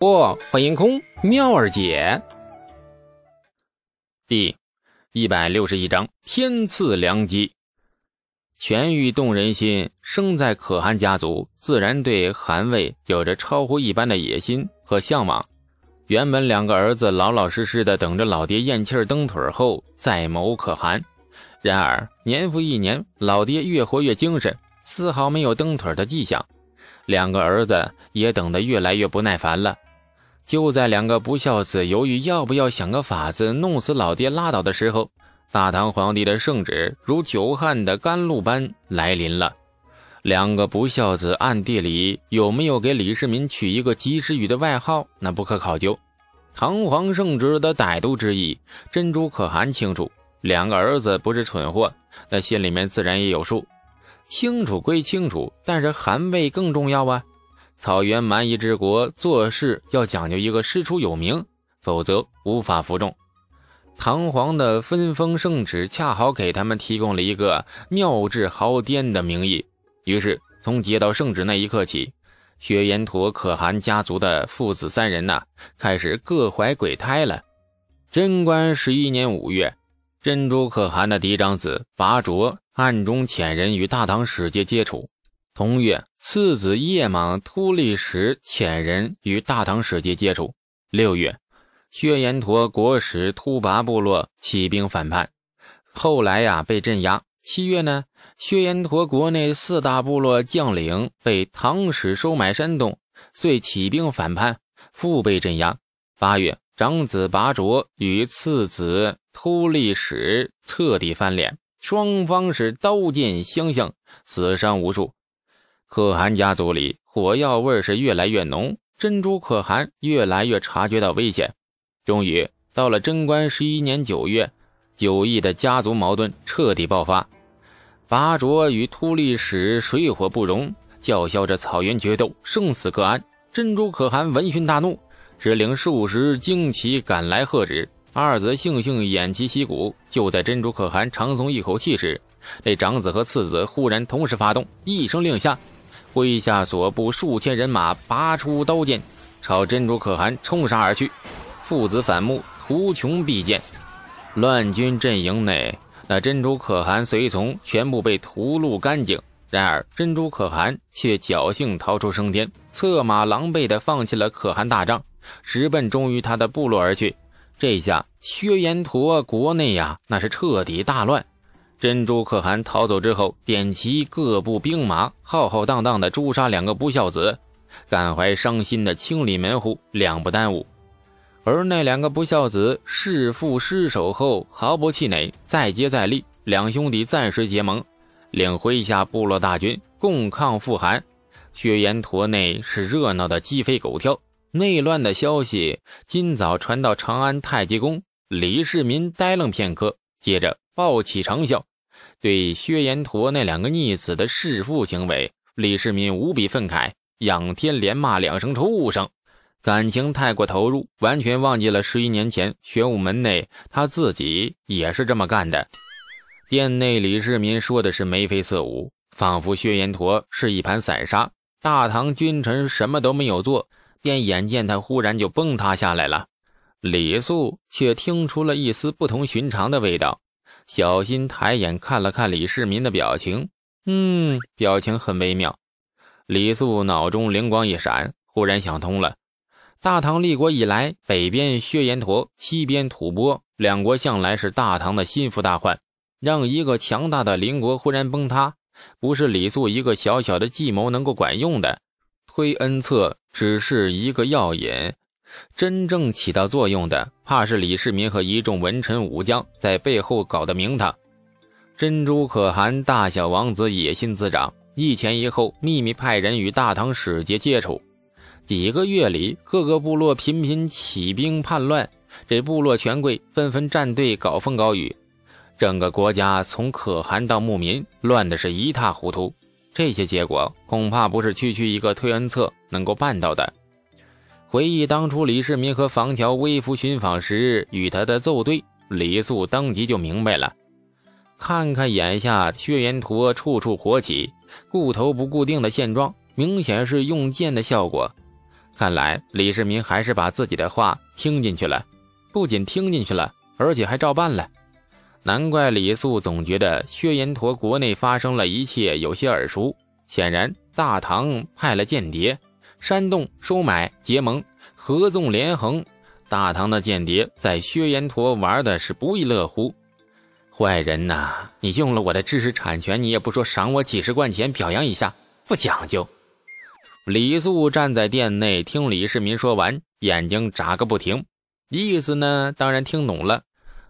不，欢迎空妙儿姐。第一百六十一章天赐良机，权欲动人心。生在可汗家族，自然对汗位有着超乎一般的野心和向往。原本两个儿子老老实实的等着老爹咽气儿蹬腿后再谋可汗，然而年复一年，老爹越活越精神，丝毫没有蹬腿的迹象。两个儿子也等得越来越不耐烦了。就在两个不孝子犹豫要不要想个法子弄死老爹拉倒的时候，大唐皇帝的圣旨如久旱的甘露般来临了。两个不孝子暗地里有没有给李世民取一个及时雨的外号，那不可考究。唐皇圣旨的歹毒之意，珍珠可汗清楚。两个儿子不是蠢货，那心里面自然也有数。清楚归清楚，但是汗位更重要啊。草原蛮夷之国，做事要讲究一个师出有名，否则无法服众。唐皇的分封圣旨恰好给他们提供了一个妙智豪颠的名义。于是，从接到圣旨那一刻起，薛延陀、可汗家族的父子三人呐，开始各怀鬼胎了。贞观十一年五月，珍珠可汗的嫡长子拔卓暗中遣人与大唐使节接触。同月，次子叶莽突利什遣人与大唐使节接触。六月，薛延陀国使突拔部落起兵反叛，后来呀被镇压。七月呢，薛延陀国内四大部落将领被唐使收买煽动，遂起兵反叛，复被镇压。八月，长子拔卓与次子突利什彻底翻脸，双方是刀剑相向，死伤无数。可汗家族里火药味是越来越浓，珍珠可汗越来越察觉到危险。终于到了贞观十一年九月，九亿的家族矛盾彻底爆发。拔卓与突利使水火不容，叫嚣着草原决斗，生死各安。珍珠可汗闻讯大怒，只领数十精骑赶来喝止。二子悻悻偃旗息鼓。就在珍珠可汗长松一口气时，那长子和次子忽然同时发动，一声令下。麾下所部数千人马拔出刀剑，朝珍珠可汗冲杀而去。父子反目，图穷匕见。乱军阵营内，那珍珠可汗随从全部被屠戮干净。然而珍珠可汗却侥幸逃出升天，策马狼狈地放弃了可汗大帐，直奔忠于他的部落而去。这下薛延陀国内呀，那是彻底大乱。珍珠可汗逃走之后，点齐各部兵马，浩浩荡荡的诛杀两个不孝子，感怀伤心的清理门户，两不耽误。而那两个不孝子弑父失手后，毫不气馁，再接再厉，两兄弟暂时结盟，领麾下部落大军共抗父汗。血岩陀内是热闹的鸡飞狗跳，内乱的消息今早传到长安太极宫，李世民呆愣片刻，接着暴起长啸。对薛延陀那两个逆子的弑父行为，李世民无比愤慨，仰天连骂两声畜生，感情太过投入，完全忘记了十一年前玄武门内他自己也是这么干的。殿内李世民说的是眉飞色舞，仿佛薛延陀是一盘散沙，大唐君臣什么都没有做，便眼见他忽然就崩塌下来了。李肃却听出了一丝不同寻常的味道。小心抬眼看了看李世民的表情，嗯，表情很微妙。李素脑中灵光一闪，忽然想通了：大唐立国以来，北边薛延陀，西边吐蕃，两国向来是大唐的心腹大患。让一个强大的邻国忽然崩塌，不是李素一个小小的计谋能够管用的。推恩策只是一个药引。真正起到作用的，怕是李世民和一众文臣武将在背后搞的名堂。珍珠可汗大小王子野心滋长，一前一后秘密派人与大唐使节接触。几个月里，各个部落频频起兵叛乱，这部落权贵纷纷站队搞风搞雨，整个国家从可汗到牧民乱的是一塌糊涂。这些结果恐怕不是区区一个推恩策能够办到的。回忆当初李世民和房乔微服寻访时与他的奏对，李肃当即就明白了。看看眼下薛延陀处处火起、顾头不顾腚的现状，明显是用剑的效果。看来李世民还是把自己的话听进去了，不仅听进去了，而且还照办了。难怪李肃总觉得薛延陀国内发生了一切有些耳熟。显然，大唐派了间谍，煽动、收买、结盟、合纵连横。大唐的间谍在薛延陀玩的是不亦乐乎。坏人呐！你用了我的知识产权，你也不说赏我几十贯钱表扬一下，不讲究。李肃站在殿内听李世民说完，眼睛眨个不停，意思呢，当然听懂了，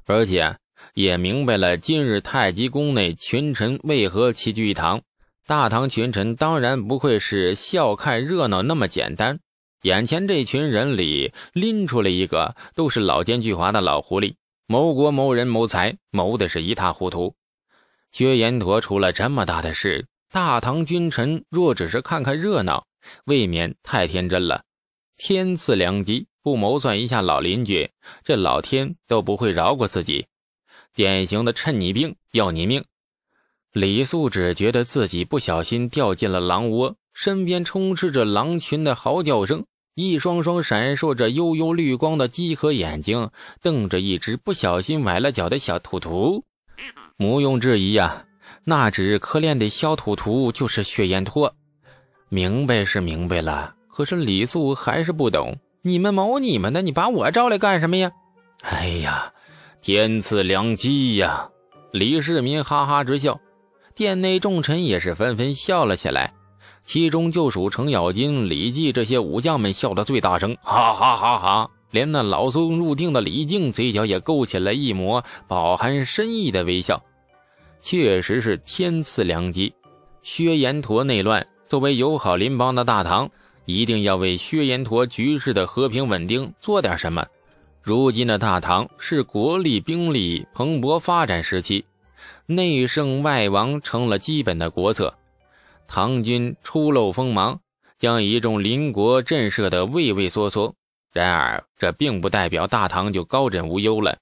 而且。也明白了今日太极宫内群臣为何齐聚一堂。大唐群臣当然不会是笑看热闹那么简单。眼前这群人里拎出来一个，都是老奸巨猾的老狐狸，谋国谋人谋财，谋的是一塌糊涂。薛延陀出了这么大的事，大唐君臣若只是看看热闹，未免太天真了。天赐良机，不谋算一下老邻居，这老天都不会饶过自己。典型的趁你病要你命，李素只觉得自己不小心掉进了狼窝，身边充斥着狼群的嚎叫声，一双双闪烁着幽幽绿光的鸡和眼睛瞪着一只不小心崴了脚的小兔兔。毋庸置疑呀，那只可怜的小兔兔就是血烟托。明白是明白了，可是李素还是不懂。你们谋你们的，你把我招来干什么呀？哎呀！天赐良机呀！李世民哈哈直笑，殿内众臣也是纷纷笑了起来，其中就属程咬金、李绩这些武将们笑得最大声，哈哈哈哈！连那老僧入定的李靖嘴角也勾起了一抹饱含深意的微笑。确实是天赐良机，薛延陀内乱，作为友好邻邦的大唐，一定要为薛延陀局势的和平稳定做点什么。如今的大唐是国力兵力蓬勃发展时期，内圣外王成了基本的国策。唐军初露锋芒，将一众邻国震慑得畏畏缩缩。然而，这并不代表大唐就高枕无忧了。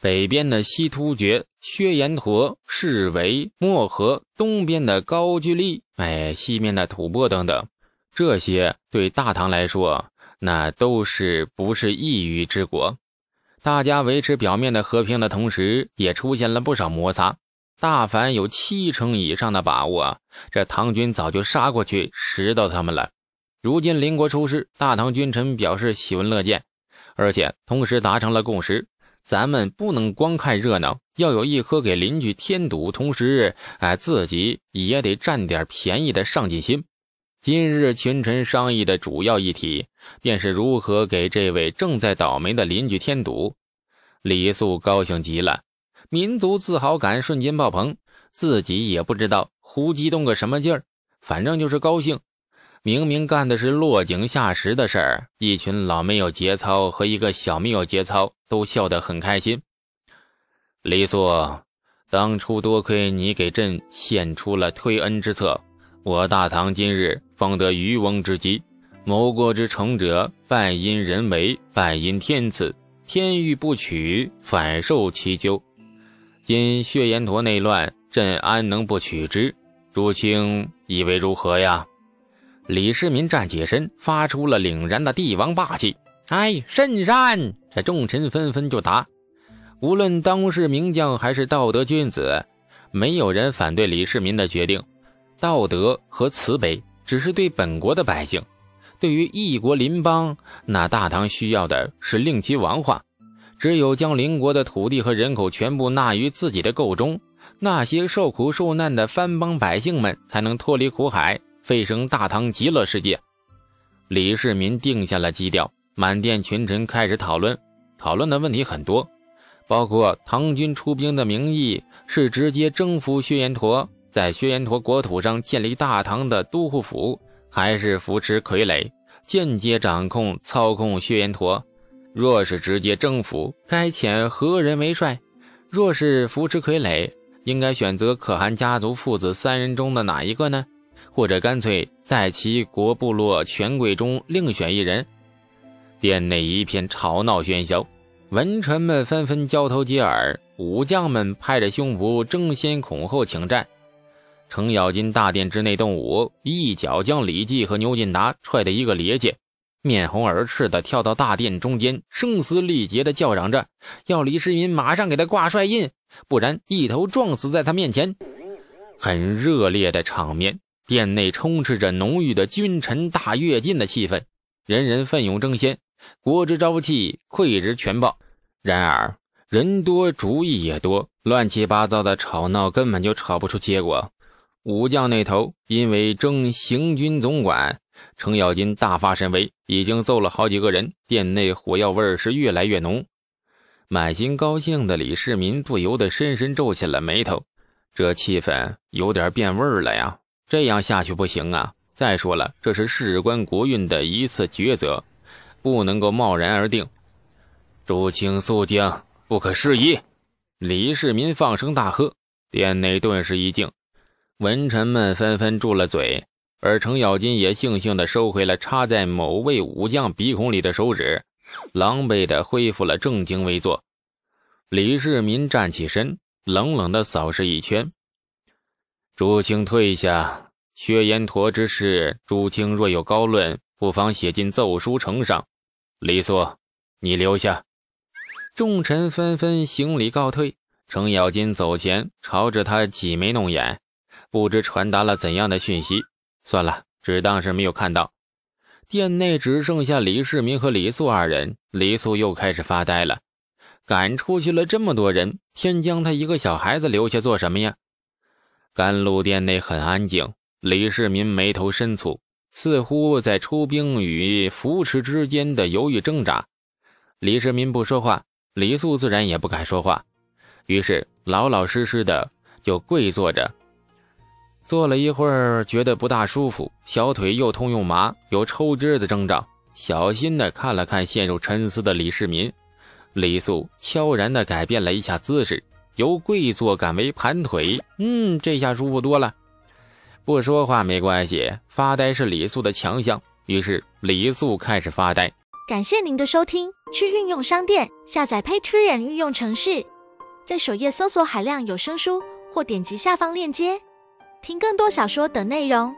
北边的西突厥、薛延陀、士维、漠河，东边的高句丽，哎，西面的吐蕃等等，这些对大唐来说。那都是不是一隅之国？大家维持表面的和平的同时，也出现了不少摩擦。大凡有七成以上的把握，这唐军早就杀过去，拾到他们了。如今邻国出事，大唐君臣表示喜闻乐见，而且同时达成了共识：咱们不能光看热闹，要有一颗给邻居添堵，同时哎自己也得占点便宜的上进心。今日群臣商议的主要议题，便是如何给这位正在倒霉的邻居添堵。李肃高兴极了，民族自豪感瞬间爆棚，自己也不知道胡激动个什么劲儿，反正就是高兴。明明干的是落井下石的事儿，一群老没有节操和一个小没有节操都笑得很开心。李肃，当初多亏你给朕献出了推恩之策。我大唐今日方得渔翁之机，谋国之成者，半因人为，半因天赐。天欲不取，反受其咎。今血延陀内乱，朕安能不取之？朱清以为如何呀？李世民站起身，发出了凛然的帝王霸气。哎，甚善！这众臣纷纷就答。无论当世名将还是道德君子，没有人反对李世民的决定。道德和慈悲只是对本国的百姓，对于异国邻邦，那大唐需要的是令其王化。只有将邻国的土地和人口全部纳于自己的构中，那些受苦受难的藩邦百姓们才能脱离苦海，飞升大唐极乐世界。李世民定下了基调，满殿群臣开始讨论。讨论的问题很多，包括唐军出兵的名义是直接征服薛延陀。在薛延陀国土上建立大唐的都护府，还是扶持傀儡，间接掌控操控薛延陀？若是直接征服，该遣何人为帅？若是扶持傀儡，应该选择可汗家族父子三人中的哪一个呢？或者干脆在齐国部落权贵中另选一人？殿内一片吵闹喧嚣，文臣们纷纷交头接耳，武将们拍着胸脯争先恐后请战。程咬金大殿之内动武，一脚将李绩和牛进达踹得一个趔趄。面红耳赤的跳到大殿中间，声嘶力竭的叫嚷着，要李世民马上给他挂帅印，不然一头撞死在他面前。很热烈的场面，殿内充斥着浓郁的君臣大跃进的气氛，人人奋勇争先，国之朝气，溃之全报。然而人多主意也多，乱七八糟的吵闹根本就吵不出结果。武将那头因为争行军总管。程咬金大发神威，已经揍了好几个人，殿内火药味是越来越浓。满心高兴的李世民不由得深深皱起了眉头，这气氛有点变味儿了呀！这样下去不行啊！再说了，这是事关国运的一次抉择，不能够贸然而定。朱清肃静，不可失仪！李世民放声大喝，殿内顿时一静，文臣们纷纷住了嘴。而程咬金也悻悻地收回了插在某位武将鼻孔里的手指，狼狈地恢复了正襟危坐。李世民站起身，冷冷地扫视一圈：“朱清退下，薛延陀之事，朱清若有高论，不妨写进奏书呈上。李肃，你留下。”众臣纷纷行礼告退。程咬金走前，朝着他挤眉弄眼，不知传达了怎样的讯息。算了，只当是没有看到。殿内只剩下李世民和李素二人，李素又开始发呆了。赶出去了这么多人，偏将他一个小孩子留下做什么呀？甘露殿内很安静，李世民眉头深蹙，似乎在出兵与扶持之间的犹豫挣扎。李世民不说话，李素自然也不敢说话，于是老老实实的就跪坐着。坐了一会儿，觉得不大舒服，小腿又痛又麻，有抽筋的征兆。小心的看了看陷入沉思的李世民，李肃悄然的改变了一下姿势，由跪坐改为盘腿。嗯，这下舒服多了。不说话没关系，发呆是李肃的强项。于是李肃开始发呆。感谢您的收听，去运用商店下载 Patreon 运用城市，在首页搜索海量有声书，或点击下方链接。听更多小说等内容。